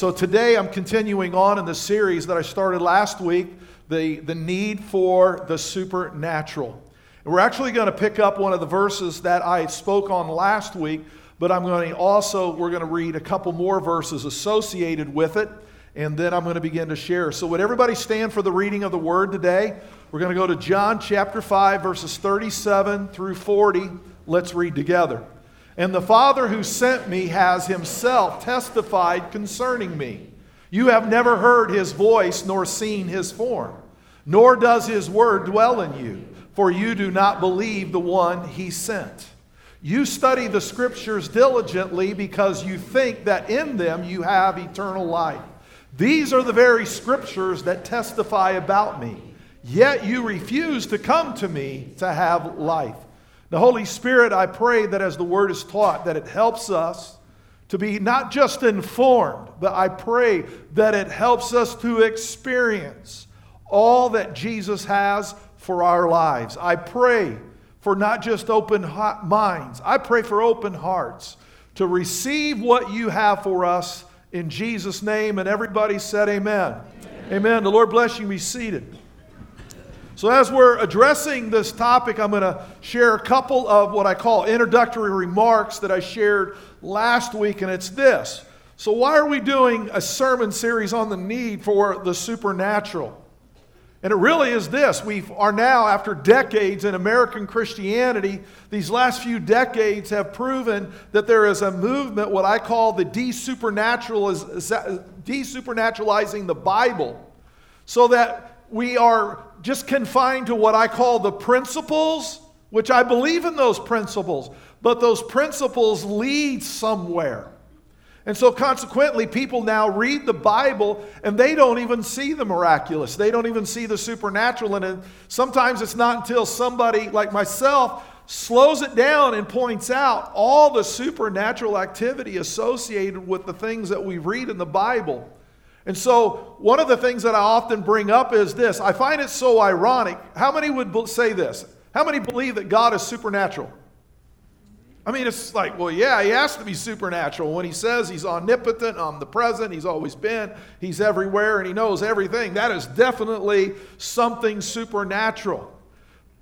So today I'm continuing on in the series that I started last week, the, the need for the supernatural. And we're actually going to pick up one of the verses that I spoke on last week, but I'm going to also, we're going to read a couple more verses associated with it, and then I'm going to begin to share. So would everybody stand for the reading of the word today? We're going to go to John chapter 5, verses 37 through 40. Let's read together. And the Father who sent me has himself testified concerning me. You have never heard his voice nor seen his form, nor does his word dwell in you, for you do not believe the one he sent. You study the scriptures diligently because you think that in them you have eternal life. These are the very scriptures that testify about me. Yet you refuse to come to me to have life. The Holy Spirit, I pray that as the word is taught, that it helps us to be not just informed, but I pray that it helps us to experience all that Jesus has for our lives. I pray for not just open minds, I pray for open hearts to receive what you have for us in Jesus' name. And everybody said, Amen. Amen. amen. The Lord bless you. Be seated. So, as we're addressing this topic, I'm going to share a couple of what I call introductory remarks that I shared last week, and it's this. So, why are we doing a sermon series on the need for the supernatural? And it really is this. We are now, after decades in American Christianity, these last few decades have proven that there is a movement, what I call the desupernaturalizing the Bible, so that we are just confined to what I call the principles, which I believe in those principles, but those principles lead somewhere. And so, consequently, people now read the Bible and they don't even see the miraculous. They don't even see the supernatural. And sometimes it's not until somebody like myself slows it down and points out all the supernatural activity associated with the things that we read in the Bible and so, one of the things that I often bring up is this I find it so ironic. How many would say this? How many believe that God is supernatural? I mean, it's like, well, yeah, he has to be supernatural. When he says he's omnipotent, omnipresent, he's always been, he's everywhere, and he knows everything, that is definitely something supernatural.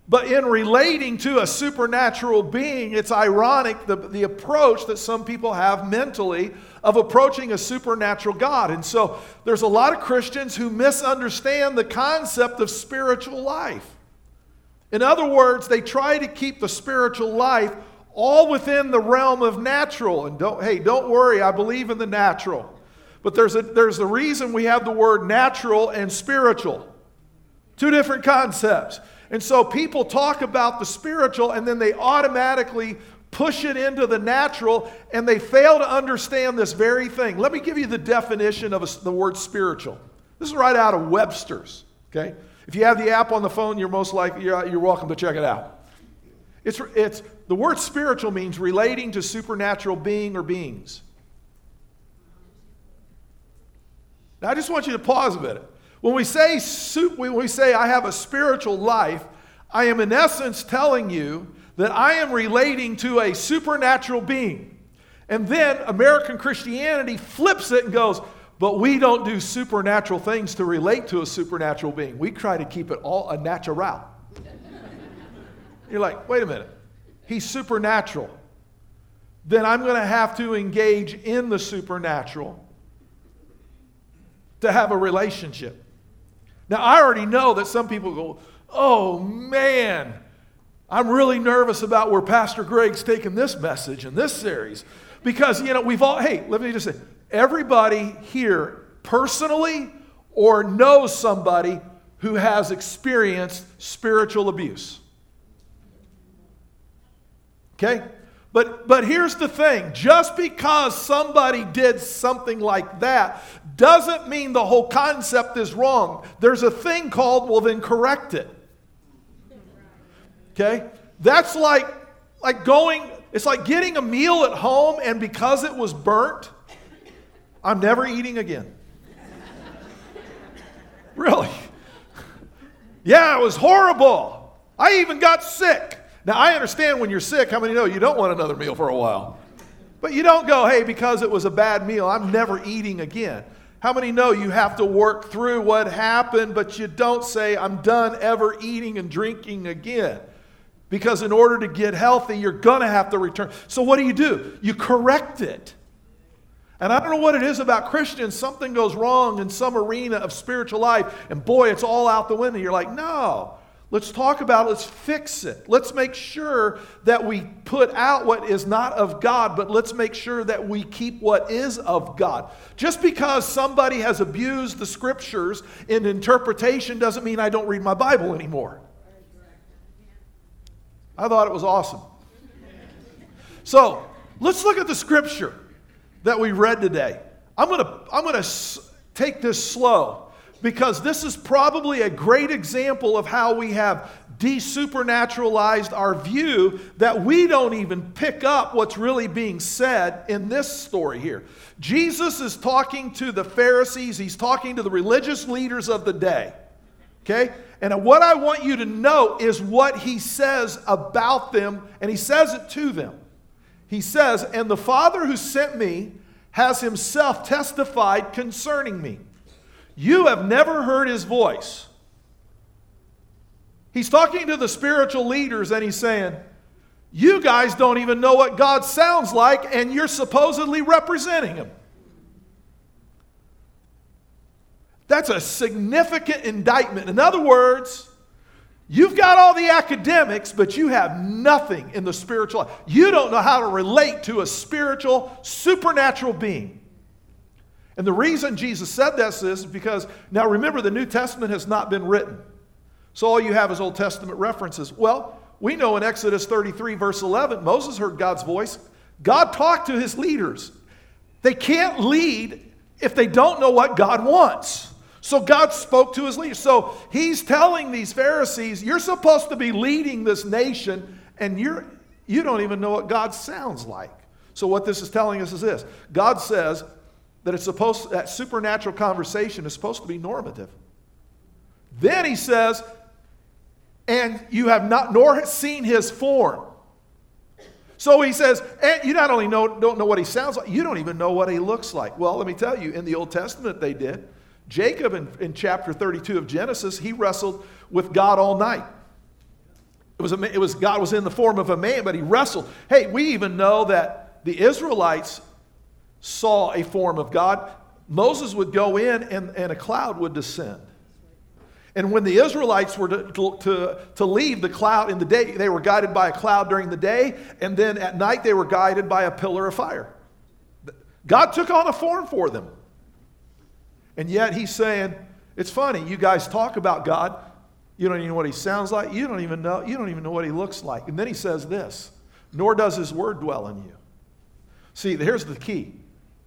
But in relating to a supernatural being, it's ironic the, the approach that some people have mentally of approaching a supernatural God. And so there's a lot of Christians who misunderstand the concept of spiritual life. In other words, they try to keep the spiritual life all within the realm of natural. And don't, hey, don't worry, I believe in the natural. But there's a, there's a reason we have the word natural and spiritual. Two different concepts. And so people talk about the spiritual and then they automatically push it into the natural and they fail to understand this very thing. Let me give you the definition of a, the word spiritual. This is right out of Webster's, okay? If you have the app on the phone, you're most likely you're, you're welcome to check it out. It's, it's the word spiritual means relating to supernatural being or beings. Now I just want you to pause a minute. When we say, when we say, I have a spiritual life, I am in essence telling you that I am relating to a supernatural being. And then American Christianity flips it and goes, but we don't do supernatural things to relate to a supernatural being. We try to keep it all a natural. You're like, wait a minute. He's supernatural. Then I'm going to have to engage in the supernatural to have a relationship. Now, I already know that some people go, oh man, I'm really nervous about where Pastor Greg's taking this message in this series. Because, you know, we've all, hey, let me just say, everybody here personally or knows somebody who has experienced spiritual abuse. Okay? But, but here's the thing just because somebody did something like that doesn't mean the whole concept is wrong. There's a thing called, well, then correct it. Okay? That's like, like going, it's like getting a meal at home and because it was burnt, I'm never eating again. really? Yeah, it was horrible. I even got sick. Now, I understand when you're sick, how many know you don't want another meal for a while? But you don't go, hey, because it was a bad meal, I'm never eating again. How many know you have to work through what happened, but you don't say, I'm done ever eating and drinking again? Because in order to get healthy, you're going to have to return. So, what do you do? You correct it. And I don't know what it is about Christians. Something goes wrong in some arena of spiritual life, and boy, it's all out the window. You're like, no, let's talk about it. Let's fix it. Let's make sure that we put out what is not of God, but let's make sure that we keep what is of God. Just because somebody has abused the scriptures in interpretation doesn't mean I don't read my Bible anymore. I thought it was awesome. So let's look at the scripture that we read today. I'm going to I'm going to take this slow because this is probably a great example of how we have desupernaturalized our view that we don't even pick up what's really being said in this story here. Jesus is talking to the Pharisees, he's talking to the religious leaders of the day. Okay? And what I want you to know is what he says about them, and he says it to them. He says, And the Father who sent me has himself testified concerning me. You have never heard his voice. He's talking to the spiritual leaders and he's saying, You guys don't even know what God sounds like, and you're supposedly representing him. That's a significant indictment. In other words, You've got all the academics, but you have nothing in the spiritual life. You don't know how to relate to a spiritual, supernatural being. And the reason Jesus said this is because, now remember, the New Testament has not been written. So all you have is Old Testament references. Well, we know in Exodus 33, verse 11, Moses heard God's voice. God talked to his leaders. They can't lead if they don't know what God wants. So God spoke to his leaders. So he's telling these Pharisees, you're supposed to be leading this nation, and you're, you don't even know what God sounds like. So what this is telling us is this God says that it's supposed that supernatural conversation is supposed to be normative. Then he says, and you have not nor seen his form. So he says, and you not only know, don't know what he sounds like, you don't even know what he looks like. Well, let me tell you, in the Old Testament they did. Jacob, in, in chapter 32 of Genesis, he wrestled with God all night. It was, it was God was in the form of a man, but he wrestled. Hey, we even know that the Israelites saw a form of God. Moses would go in and, and a cloud would descend. And when the Israelites were to, to, to leave the cloud in the day, they were guided by a cloud during the day, and then at night they were guided by a pillar of fire. God took on a form for them. And yet he's saying, it's funny, you guys talk about God, you don't even know what he sounds like, you don't even know, you don't even know what he looks like. And then he says this, nor does his word dwell in you. See, here's the key.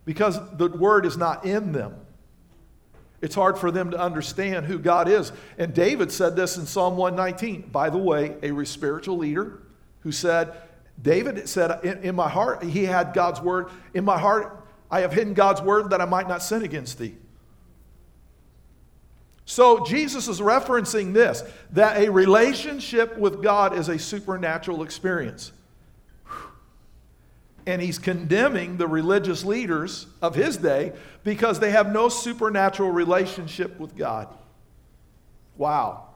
Because the word is not in them, it's hard for them to understand who God is. And David said this in Psalm 119. By the way, a spiritual leader who said, David said, in, in my heart, he had God's word. In my heart, I have hidden God's word that I might not sin against thee. So Jesus is referencing this that a relationship with God is a supernatural experience. And he's condemning the religious leaders of his day because they have no supernatural relationship with God. Wow.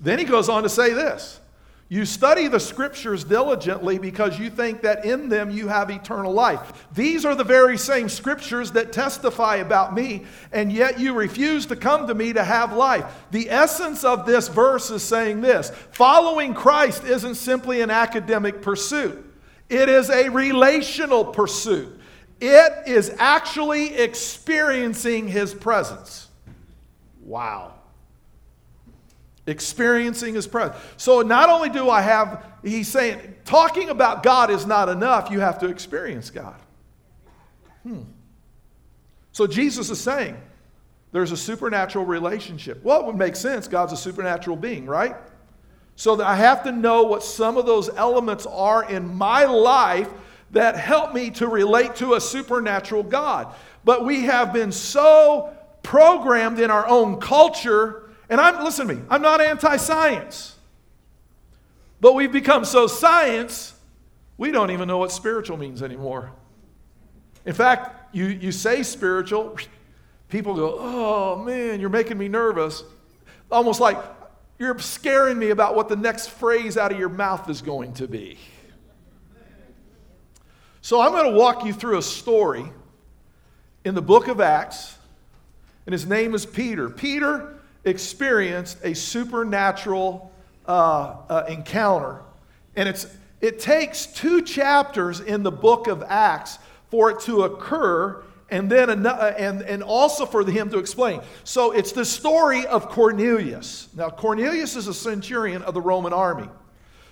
Then he goes on to say this you study the scriptures diligently because you think that in them you have eternal life. These are the very same scriptures that testify about me, and yet you refuse to come to me to have life. The essence of this verse is saying this following Christ isn't simply an academic pursuit, it is a relational pursuit. It is actually experiencing his presence. Wow. Experiencing his presence. So not only do I have, he's saying, talking about God is not enough, you have to experience God. Hmm. So Jesus is saying there's a supernatural relationship. Well, it would make sense. God's a supernatural being, right? So I have to know what some of those elements are in my life that help me to relate to a supernatural God. But we have been so programmed in our own culture and I'm, listen to me, I'm not anti science. But we've become so science, we don't even know what spiritual means anymore. In fact, you, you say spiritual, people go, oh man, you're making me nervous. Almost like you're scaring me about what the next phrase out of your mouth is going to be. So I'm going to walk you through a story in the book of Acts, and his name is Peter. Peter experienced a supernatural uh, uh, encounter. And it's, it takes two chapters in the book of Acts for it to occur and then uh, and, and also for him to explain. So it's the story of Cornelius. Now, Cornelius is a centurion of the Roman army.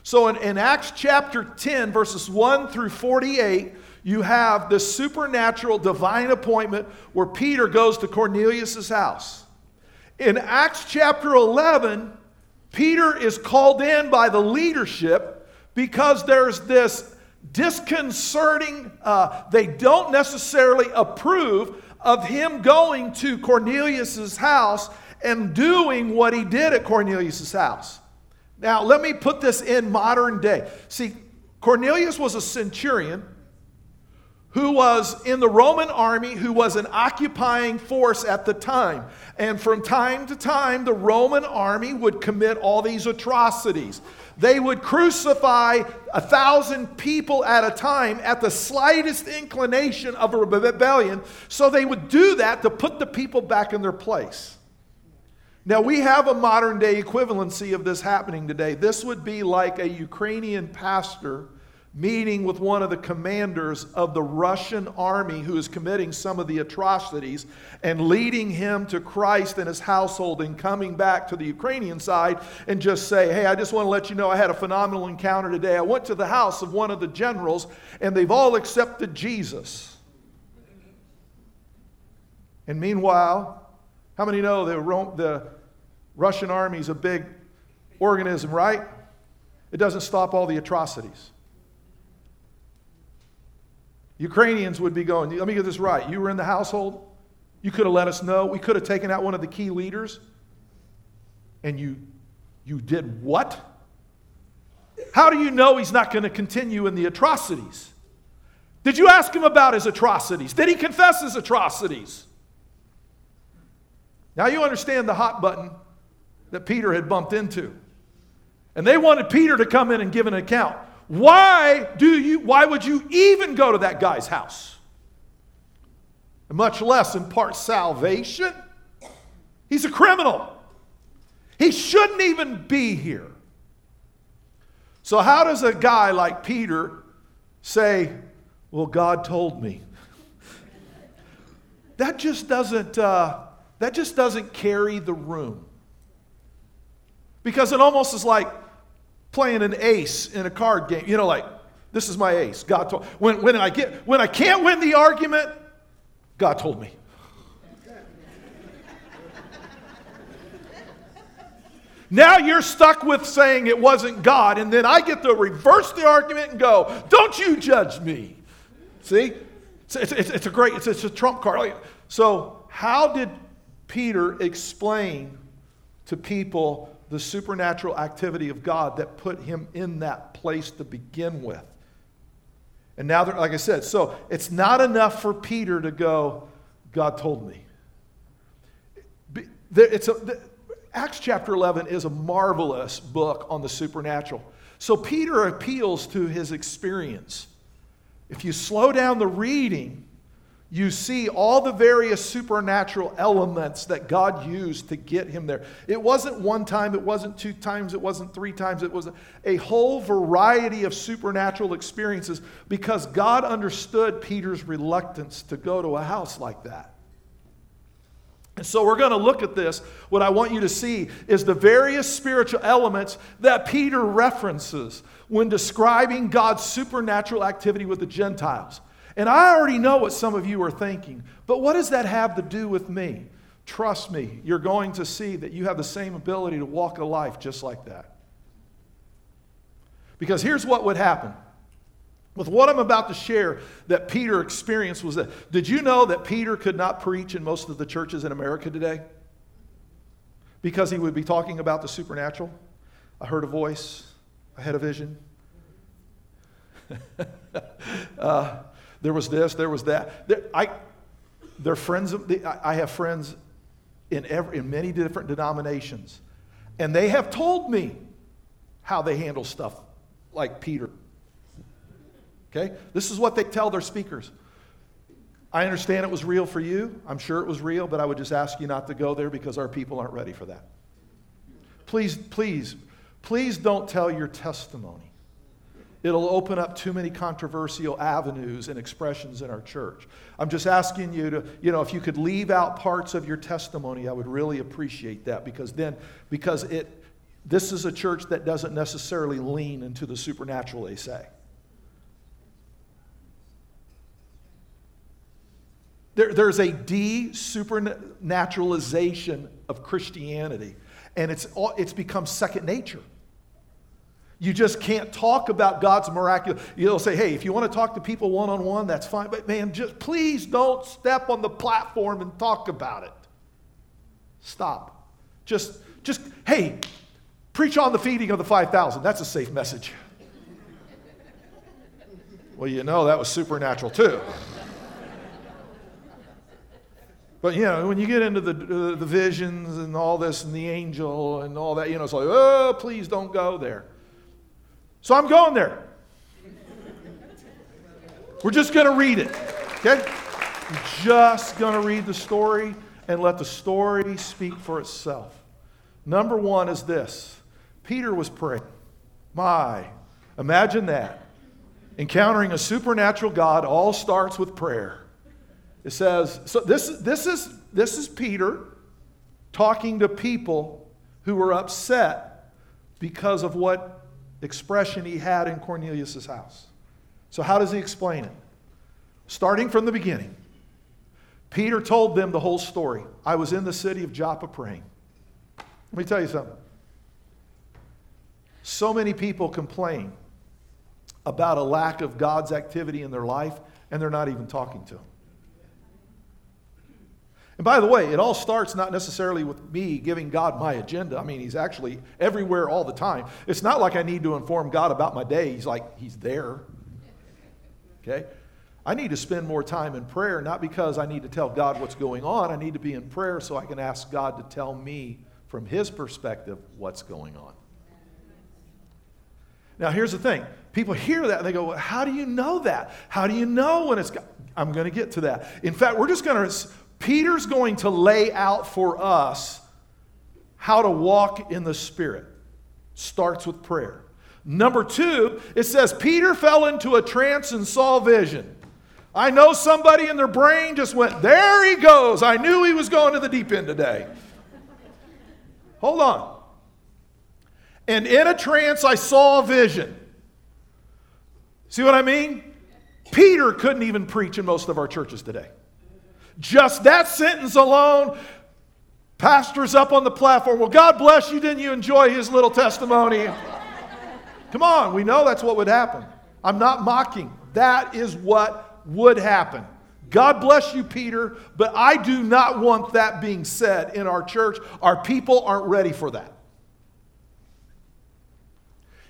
So in, in Acts chapter 10, verses 1 through 48, you have this supernatural divine appointment where Peter goes to Cornelius' house. In Acts chapter 11, Peter is called in by the leadership because there's this disconcerting, uh, they don't necessarily approve of him going to Cornelius's house and doing what he did at Cornelius's house. Now, let me put this in modern day. See, Cornelius was a centurion who was in the Roman army, who was an occupying force at the time. And from time to time, the Roman army would commit all these atrocities. They would crucify a thousand people at a time at the slightest inclination of a rebellion. So they would do that to put the people back in their place. Now, we have a modern day equivalency of this happening today. This would be like a Ukrainian pastor meeting with one of the commanders of the Russian army who is committing some of the atrocities and leading him to Christ and his household and coming back to the Ukrainian side and just say, Hey, I just want to let you know I had a phenomenal encounter today. I went to the house of one of the generals and they've all accepted Jesus. And meanwhile, how many know the, the Russian army is a big organism, right? It doesn't stop all the atrocities. Ukrainians would be going, let me get this right. You were in the household. You could have let us know. We could have taken out one of the key leaders. And you, you did what? How do you know he's not going to continue in the atrocities? Did you ask him about his atrocities? Did he confess his atrocities? Now you understand the hot button that Peter had bumped into. And they wanted Peter to come in and give an account. Why do you why would you even go to that guy's house? Much less impart salvation. He's a criminal. He shouldn't even be here. So how does a guy like Peter say, "Well, God told me"? that just doesn't uh, that just doesn't carry the room. Because it almost is like, playing an ace in a card game. You know, like, this is my ace. God told when, when I get when I can't win the argument, God told me. Now you're stuck with saying it wasn't God, and then I get to reverse the argument and go, Don't you judge me. See? It's, it's, it's, a great, it's, it's a trump card. So, how did Peter explain to people the supernatural activity of God that put him in that place to begin with. And now, like I said, so it's not enough for Peter to go, God told me. It's a, Acts chapter 11 is a marvelous book on the supernatural. So Peter appeals to his experience. If you slow down the reading, you see all the various supernatural elements that God used to get him there. It wasn't one time, it wasn't two times, it wasn't three times, it was a whole variety of supernatural experiences because God understood Peter's reluctance to go to a house like that. And so we're going to look at this. What I want you to see is the various spiritual elements that Peter references when describing God's supernatural activity with the Gentiles. And I already know what some of you are thinking, but what does that have to do with me? Trust me, you're going to see that you have the same ability to walk a life just like that. Because here's what would happen. With what I'm about to share that Peter experienced was that did you know that Peter could not preach in most of the churches in America today? Because he would be talking about the supernatural. I heard a voice, I had a vision. uh, there was this, there was that. There, I, they're friends I have friends in, every, in many different denominations, and they have told me how they handle stuff like Peter. Okay? This is what they tell their speakers. I understand it was real for you. I'm sure it was real, but I would just ask you not to go there because our people aren't ready for that. Please, please, please don't tell your testimony. It'll open up too many controversial avenues and expressions in our church. I'm just asking you to, you know, if you could leave out parts of your testimony, I would really appreciate that because then, because it, this is a church that doesn't necessarily lean into the supernatural, they say. There, there's a de-supernaturalization of Christianity, and it's, it's become second nature. You just can't talk about God's miraculous. You'll say, hey, if you want to talk to people one on one, that's fine. But man, just please don't step on the platform and talk about it. Stop. Just, just, hey, preach on the feeding of the 5,000. That's a safe message. well, you know, that was supernatural too. But you know, when you get into the, uh, the visions and all this and the angel and all that, you know, it's like, oh, please don't go there. So I'm going there. We're just going to read it, okay? Just going to read the story and let the story speak for itself. Number one is this Peter was praying. My, imagine that. Encountering a supernatural God all starts with prayer. It says, so this, is this, is, this is Peter talking to people who were upset because of what expression he had in Cornelius' house. So, how does he explain it? Starting from the beginning, Peter told them the whole story. I was in the city of Joppa praying. Let me tell you something. So many people complain about a lack of God's activity in their life, and they're not even talking to Him. And by the way, it all starts not necessarily with me giving God my agenda. I mean, He's actually everywhere all the time. It's not like I need to inform God about my day. He's like, He's there. Okay? I need to spend more time in prayer, not because I need to tell God what's going on. I need to be in prayer so I can ask God to tell me from His perspective what's going on. Now, here's the thing people hear that and they go, well, How do you know that? How do you know when it's. I'm going to get to that. In fact, we're just going to Peter's going to lay out for us how to walk in the Spirit. Starts with prayer. Number two, it says Peter fell into a trance and saw vision. I know somebody in their brain just went, There he goes. I knew he was going to the deep end today. Hold on. And in a trance, I saw a vision. See what I mean? Peter couldn't even preach in most of our churches today. Just that sentence alone, pastor's up on the platform. Well, God bless you. Didn't you enjoy his little testimony? Come on, we know that's what would happen. I'm not mocking. That is what would happen. God bless you, Peter, but I do not want that being said in our church. Our people aren't ready for that.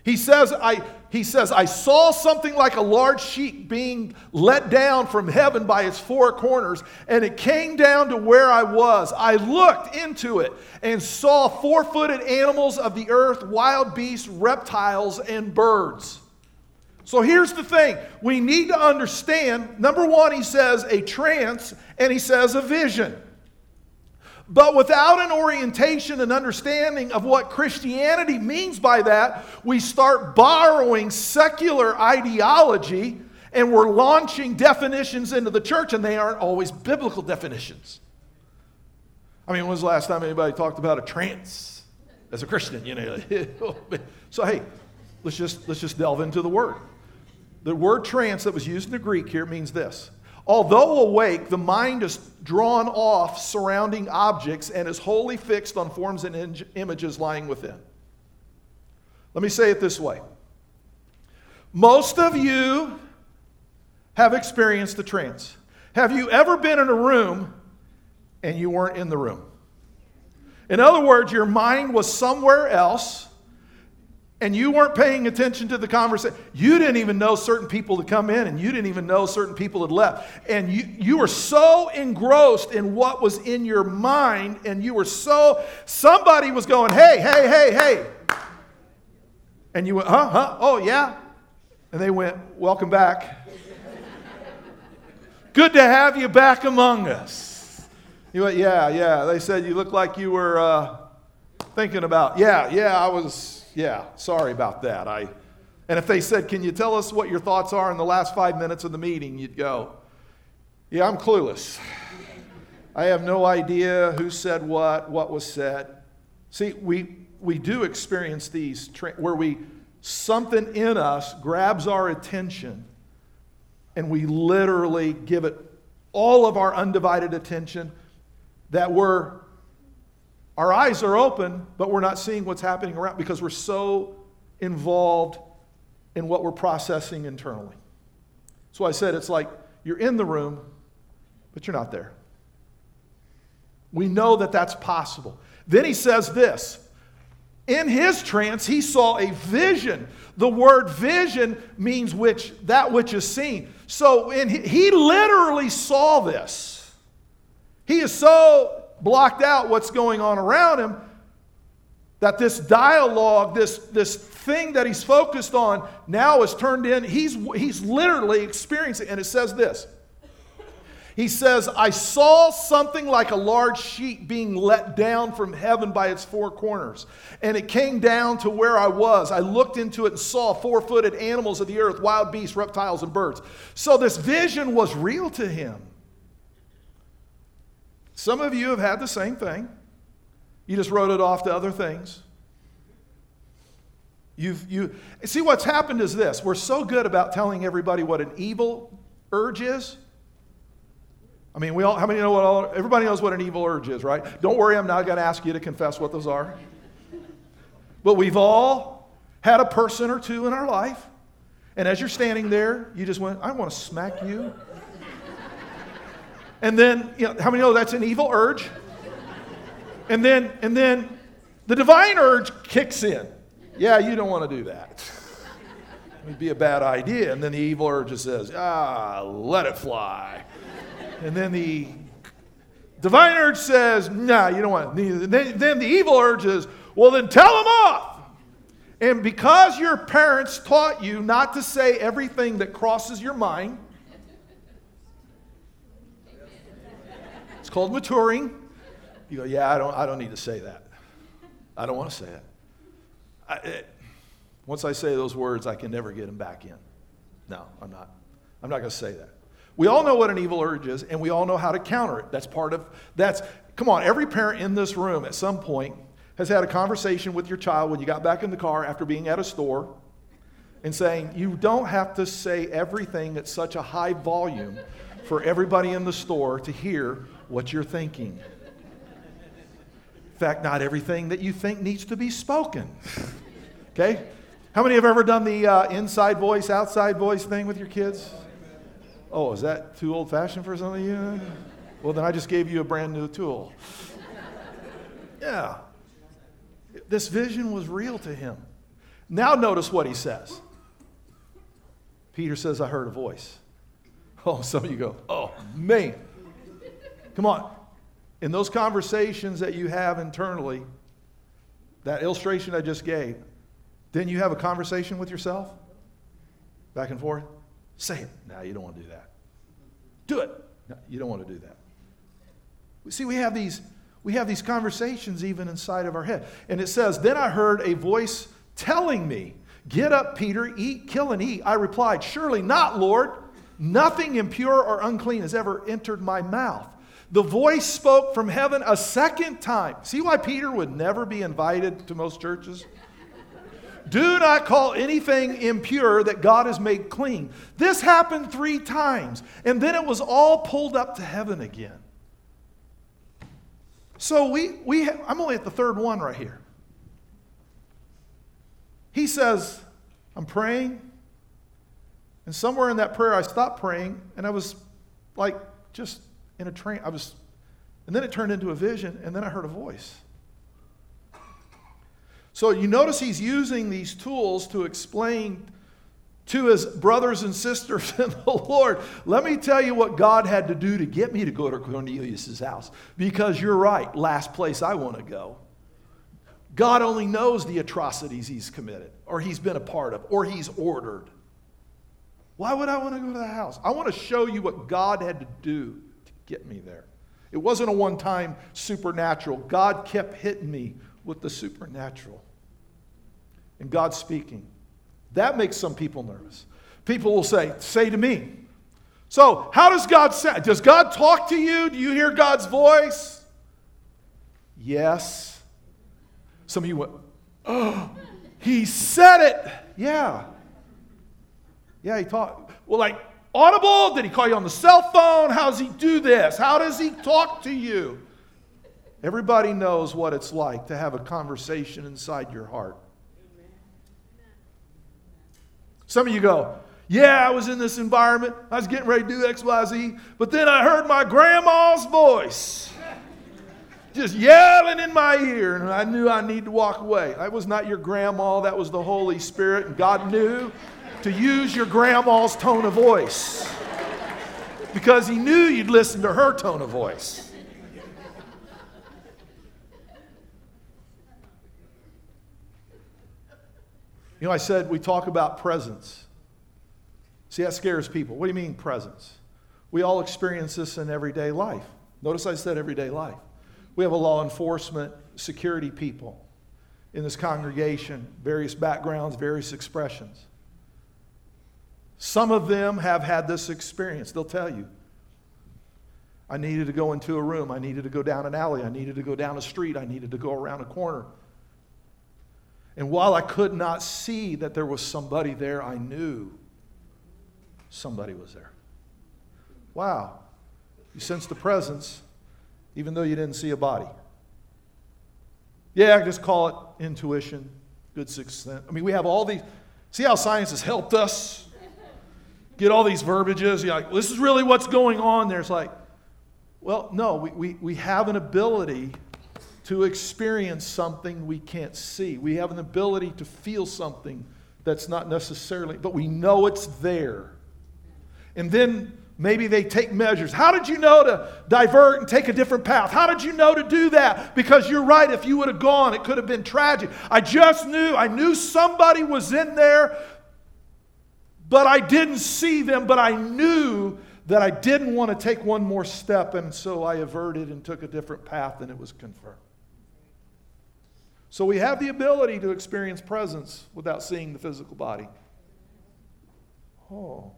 He says, I, he says, I saw something like a large sheet being let down from heaven by its four corners, and it came down to where I was. I looked into it and saw four footed animals of the earth, wild beasts, reptiles, and birds. So here's the thing we need to understand number one, he says a trance, and he says a vision. But without an orientation and understanding of what Christianity means by that, we start borrowing secular ideology and we're launching definitions into the church, and they aren't always biblical definitions. I mean, when was the last time anybody talked about a trance as a Christian? You know, so hey, let's just let's just delve into the word. The word trance that was used in the Greek here means this. Although awake, the mind is drawn off surrounding objects and is wholly fixed on forms and in- images lying within. Let me say it this way most of you have experienced the trance. Have you ever been in a room and you weren't in the room? In other words, your mind was somewhere else and you weren't paying attention to the conversation. You didn't even know certain people to come in, and you didn't even know certain people had left. And you, you were so engrossed in what was in your mind, and you were so, somebody was going, hey, hey, hey, hey. And you went, huh, huh, oh, yeah. And they went, welcome back. Good to have you back among us. You went, yeah, yeah. They said you look like you were uh, thinking about, yeah, yeah, I was, yeah, sorry about that. I, and if they said, can you tell us what your thoughts are in the last five minutes of the meeting, you'd go, yeah, I'm clueless. I have no idea who said what, what was said. See, we, we do experience these tra- where we, something in us grabs our attention and we literally give it all of our undivided attention that we're our eyes are open but we're not seeing what's happening around because we're so involved in what we're processing internally. So i said it's like you're in the room but you're not there. We know that that's possible. Then he says this. In his trance he saw a vision. The word vision means which that which is seen. So in, he literally saw this. He is so blocked out what's going on around him that this dialogue this, this thing that he's focused on now is turned in he's, he's literally experiencing it. and it says this he says, I saw something like a large sheet being let down from heaven by its four corners. And it came down to where I was. I looked into it and saw four footed animals of the earth, wild beasts, reptiles, and birds. So this vision was real to him. Some of you have had the same thing. You just wrote it off to other things. You've, you see what's happened is this we're so good about telling everybody what an evil urge is I mean, we all, how many know what all, everybody knows what an evil urge is, right? Don't worry, I'm not going to ask you to confess what those are. But we've all had a person or two in our life, and as you're standing there, you just went, I want to smack you. And then, you know, how many know that's an evil urge? And then, and then the divine urge kicks in. Yeah, you don't want to do that. It'd be a bad idea. And then the evil urge says, ah, let it fly. And then the divine urge says, nah, you don't want it. Then, then the evil urge is, well, then tell them off. And because your parents taught you not to say everything that crosses your mind, called maturing. You go, yeah, I don't, I don't need to say that. I don't want to say it. I, it. Once I say those words, I can never get them back in. No, I'm not. I'm not going to say that. We all know what an evil urge is, and we all know how to counter it. That's part of, that's, come on, every parent in this room at some point has had a conversation with your child when you got back in the car after being at a store and saying, you don't have to say everything at such a high volume for everybody in the store to hear what you're thinking. In fact, not everything that you think needs to be spoken. okay? How many have ever done the uh, inside voice, outside voice thing with your kids? Oh, is that too old fashioned for some of you? Well, then I just gave you a brand new tool. Yeah. This vision was real to him. Now, notice what he says. Peter says, I heard a voice. Oh, some of you go, oh, man. Come on. In those conversations that you have internally, that illustration I just gave, then you have a conversation with yourself back and forth. Say it. No, you don't want to do that. Do it. No, you don't want to do that. See, we have these we have these conversations even inside of our head. And it says, Then I heard a voice telling me, Get up, Peter, eat, kill, and eat. I replied, Surely not, Lord. Nothing impure or unclean has ever entered my mouth. the voice spoke from heaven a second time. See why Peter would never be invited to most churches? Do not call anything impure that God has made clean. This happened three times, and then it was all pulled up to heaven again. So we, we I'm only at the third one right here. He says, I'm praying, and somewhere in that prayer I stopped praying, and I was like just in a trance. I was, and then it turned into a vision, and then I heard a voice. So you notice he's using these tools to explain to his brothers and sisters in the Lord, let me tell you what God had to do to get me to go to Cornelius' house. Because you're right, last place I want to go. God only knows the atrocities he's committed, or he's been a part of, or he's ordered. Why would I want to go to the house? I want to show you what God had to do to get me there. It wasn't a one time supernatural. God kept hitting me with the supernatural. And God speaking. That makes some people nervous. People will say, say to me, so how does God say? Does God talk to you? Do you hear God's voice? Yes. Some of you went, oh, he said it. Yeah. Yeah, he talked. Well, like audible? Did he call you on the cell phone? How does he do this? How does he talk to you? Everybody knows what it's like to have a conversation inside your heart. Some of you go, Yeah, I was in this environment. I was getting ready to do X, Y, Z, but then I heard my grandma's voice just yelling in my ear, and I knew I need to walk away. That was not your grandma, that was the Holy Spirit, and God knew to use your grandma's tone of voice because He knew you'd listen to her tone of voice. You know, I said we talk about presence. See, that scares people. What do you mean, presence? We all experience this in everyday life. Notice I said everyday life. We have a law enforcement, security people in this congregation, various backgrounds, various expressions. Some of them have had this experience. They'll tell you. I needed to go into a room. I needed to go down an alley. I needed to go down a street. I needed to go around a corner. And while I could not see that there was somebody there, I knew somebody was there. Wow. You sensed the presence even though you didn't see a body. Yeah, I just call it intuition, good sixth sense. I mean, we have all these. See how science has helped us get all these verbiages? You're like, this is really what's going on there. It's like, well, no, we, we, we have an ability to experience something we can't see. We have an ability to feel something that's not necessarily, but we know it's there. And then maybe they take measures. How did you know to divert and take a different path? How did you know to do that? Because you're right, if you would have gone, it could have been tragic. I just knew, I knew somebody was in there, but I didn't see them, but I knew that I didn't want to take one more step, and so I averted and took a different path, and it was confirmed. So we have the ability to experience presence without seeing the physical body. Oh.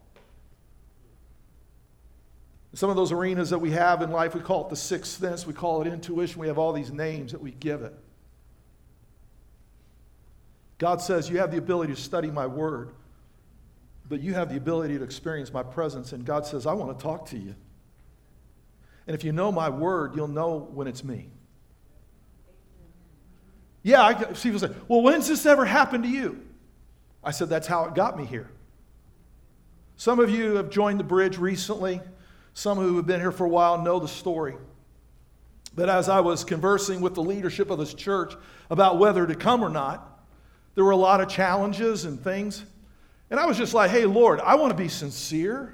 Some of those arenas that we have in life, we call it the sixth sense, we call it intuition, we have all these names that we give it. God says, You have the ability to study my word, but you have the ability to experience my presence. And God says, I want to talk to you. And if you know my word, you'll know when it's me. Yeah, I, people say, well, when's this ever happened to you? I said, that's how it got me here. Some of you have joined the bridge recently. Some who have been here for a while know the story. But as I was conversing with the leadership of this church about whether to come or not, there were a lot of challenges and things. And I was just like, hey, Lord, I want to be sincere.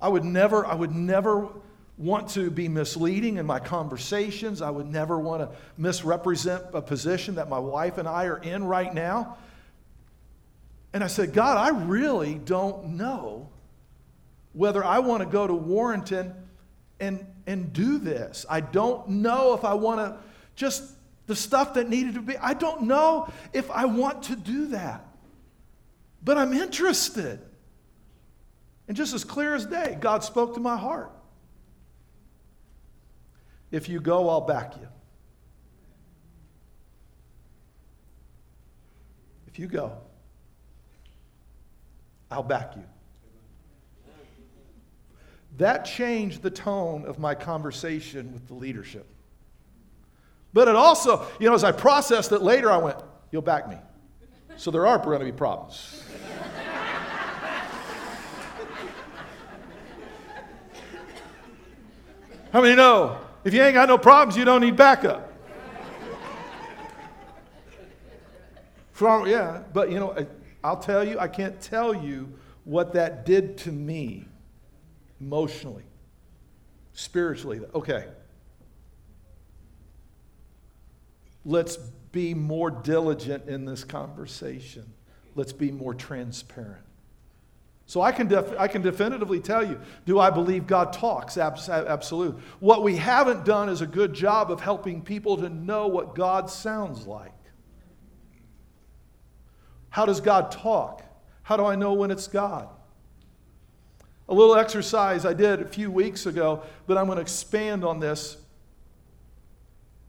I would never, I would never want to be misleading in my conversations. I would never want to misrepresent a position that my wife and I are in right now. And I said, God, I really don't know whether I want to go to Warrenton and, and do this. I don't know if I want to just the stuff that needed to be. I don't know if I want to do that. But I'm interested. And just as clear as day, God spoke to my heart. If you go, I'll back you. If you go, I'll back you. That changed the tone of my conversation with the leadership. But it also, you know, as I processed it later, I went, You'll back me. So there are going to be problems. How many know? If you ain't got no problems, you don't need backup. From, yeah, but you know, I'll tell you, I can't tell you what that did to me emotionally, spiritually. Okay. Let's be more diligent in this conversation. Let's be more transparent. So I can, def- I can definitively tell you do I believe God talks? Abs- absolute. What we haven't done is a good job of helping people to know what God sounds like. How does God talk? How do I know when it's God? A little exercise I did a few weeks ago, but I'm going to expand on this.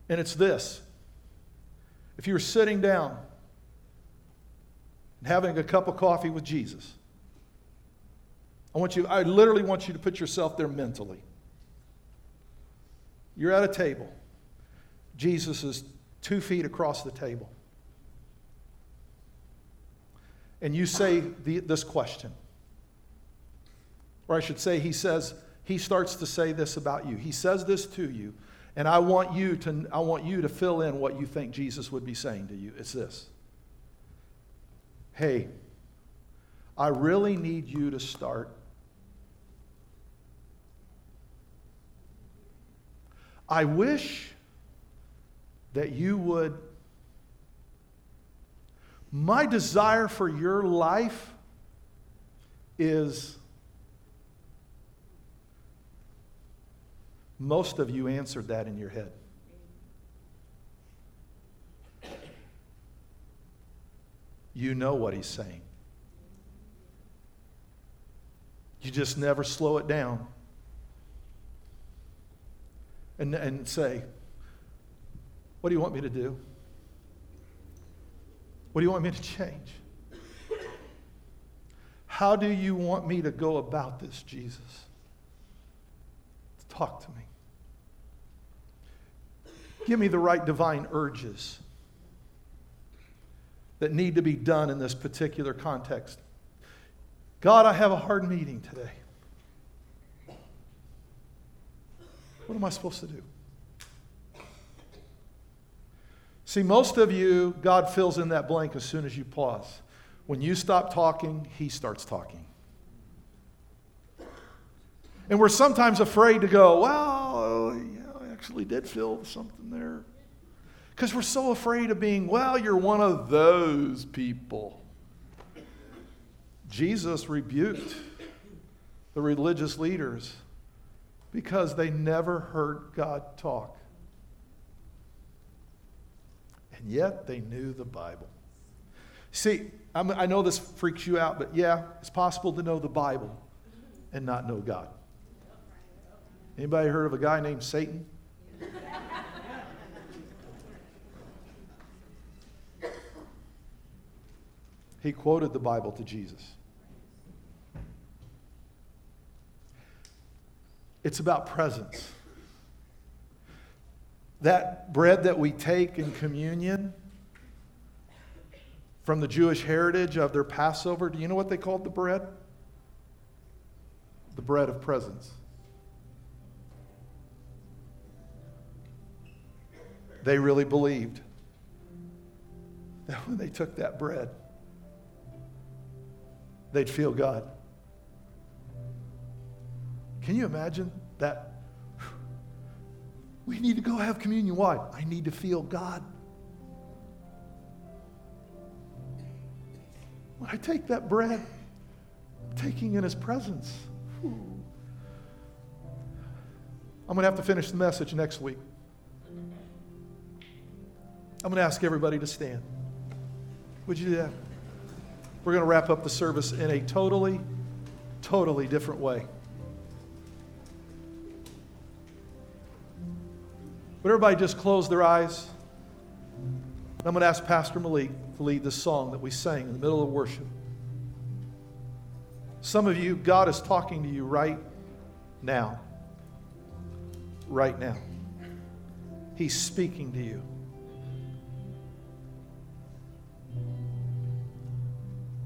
And it's this if you were sitting down and having a cup of coffee with Jesus, I want you, I literally want you to put yourself there mentally. You're at a table. Jesus is two feet across the table. And you say the, this question. Or I should say, he says, he starts to say this about you. He says this to you. And I want you to, I want you to fill in what you think Jesus would be saying to you. It's this Hey, I really need you to start I wish that you would. My desire for your life is. Most of you answered that in your head. You know what he's saying. You just never slow it down and, and say, What do you want me to do? What do you want me to change? How do you want me to go about this, Jesus? Talk to me. Give me the right divine urges that need to be done in this particular context. God, I have a hard meeting today. What am I supposed to do? See, most of you, God fills in that blank as soon as you pause. When you stop talking, He starts talking. And we're sometimes afraid to go, well, yeah, I actually did feel something there. Because we're so afraid of being, well, you're one of those people. Jesus rebuked the religious leaders because they never heard God talk. And yet they knew the Bible. See, I'm, i know this freaks you out, but yeah, it's possible to know the Bible and not know God. Anybody heard of a guy named Satan? he quoted the Bible to Jesus. It's about presence. That bread that we take in communion from the Jewish heritage of their Passover, do you know what they called the bread? The bread of presence. They really believed that when they took that bread, they'd feel God. Can you imagine that? We need to go have communion. Why? I need to feel God. When I take that bread, I'm taking in His presence. I'm going to have to finish the message next week. I'm going to ask everybody to stand. Would you do that? We're going to wrap up the service in a totally, totally different way. Would everybody just close their eyes? I'm going to ask Pastor Malik to lead this song that we sang in the middle of worship. Some of you, God is talking to you right now. Right now. He's speaking to you.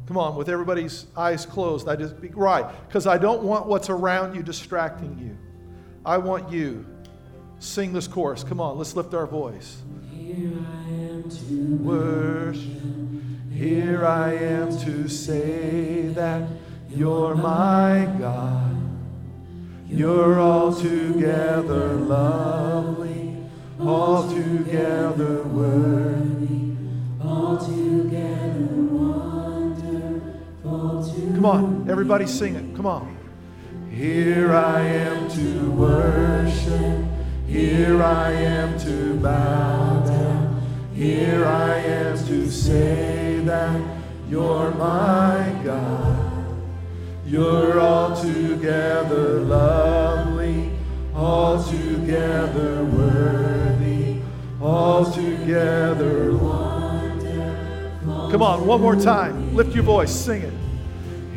Come on, with everybody's eyes closed, I just be right because I don't want what's around you distracting you. I want you. Sing this chorus. Come on, let's lift our voice. Here I am to worship. Here I am to say that you're my God. You're altogether lovely, altogether worthy, altogether Come on, everybody sing it. Come on. Here I am to worship. Here I am to bow down. Here I am to say that you're my God. You're altogether lovely, altogether worthy, altogether wonderful. Come on, one more time. Lift your voice, sing it.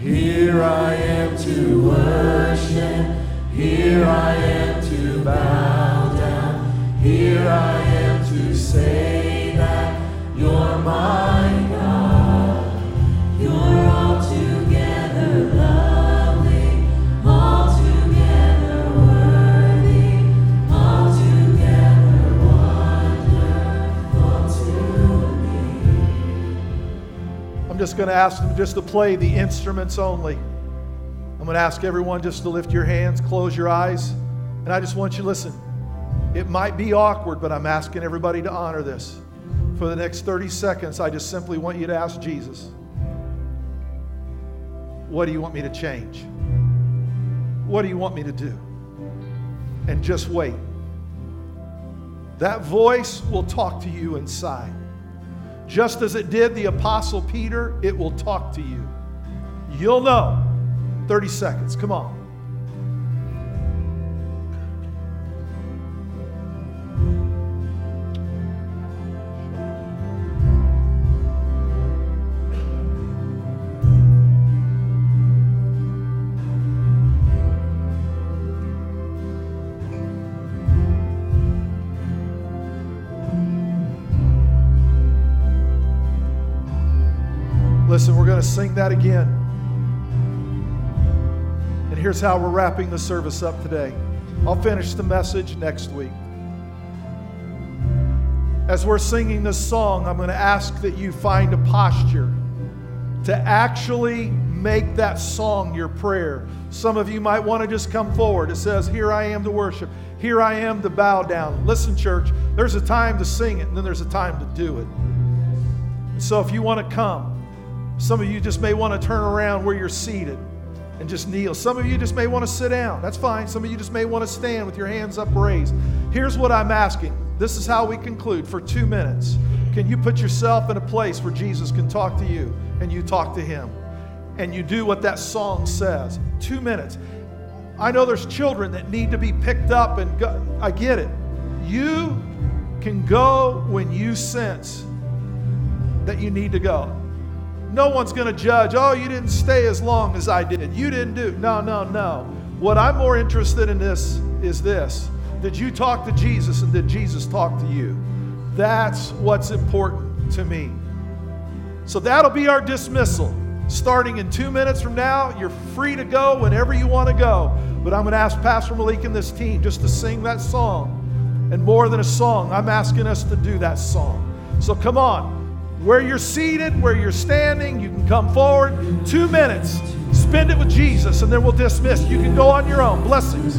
Here I am to worship. Here I am to bow down. Here I am to say that you're my just going to ask them just to play the instruments only. I'm going to ask everyone just to lift your hands, close your eyes, and I just want you to listen. It might be awkward, but I'm asking everybody to honor this. For the next 30 seconds, I just simply want you to ask Jesus, What do you want me to change? What do you want me to do? And just wait. That voice will talk to you inside. Just as it did the Apostle Peter, it will talk to you. You'll know. 30 seconds. Come on. Sing that again. And here's how we're wrapping the service up today. I'll finish the message next week. As we're singing this song, I'm going to ask that you find a posture to actually make that song your prayer. Some of you might want to just come forward. It says, Here I am to worship. Here I am to bow down. Listen, church, there's a time to sing it, and then there's a time to do it. So if you want to come, some of you just may want to turn around where you're seated and just kneel. Some of you just may want to sit down. That's fine. Some of you just may want to stand with your hands upraised. Here's what I'm asking. This is how we conclude for two minutes. Can you put yourself in a place where Jesus can talk to you and you talk to him? And you do what that song says. Two minutes. I know there's children that need to be picked up, and go, I get it. You can go when you sense that you need to go. No one's going to judge, oh, you didn't stay as long as I did. You didn't do. No, no, no. What I'm more interested in this is this. Did you talk to Jesus and did Jesus talk to you? That's what's important to me. So that'll be our dismissal. Starting in two minutes from now, you're free to go whenever you want to go. But I'm going to ask Pastor Malik and this team just to sing that song. And more than a song, I'm asking us to do that song. So come on. Where you're seated, where you're standing, you can come forward. Two minutes. Spend it with Jesus, and then we'll dismiss. You can go on your own. Blessings.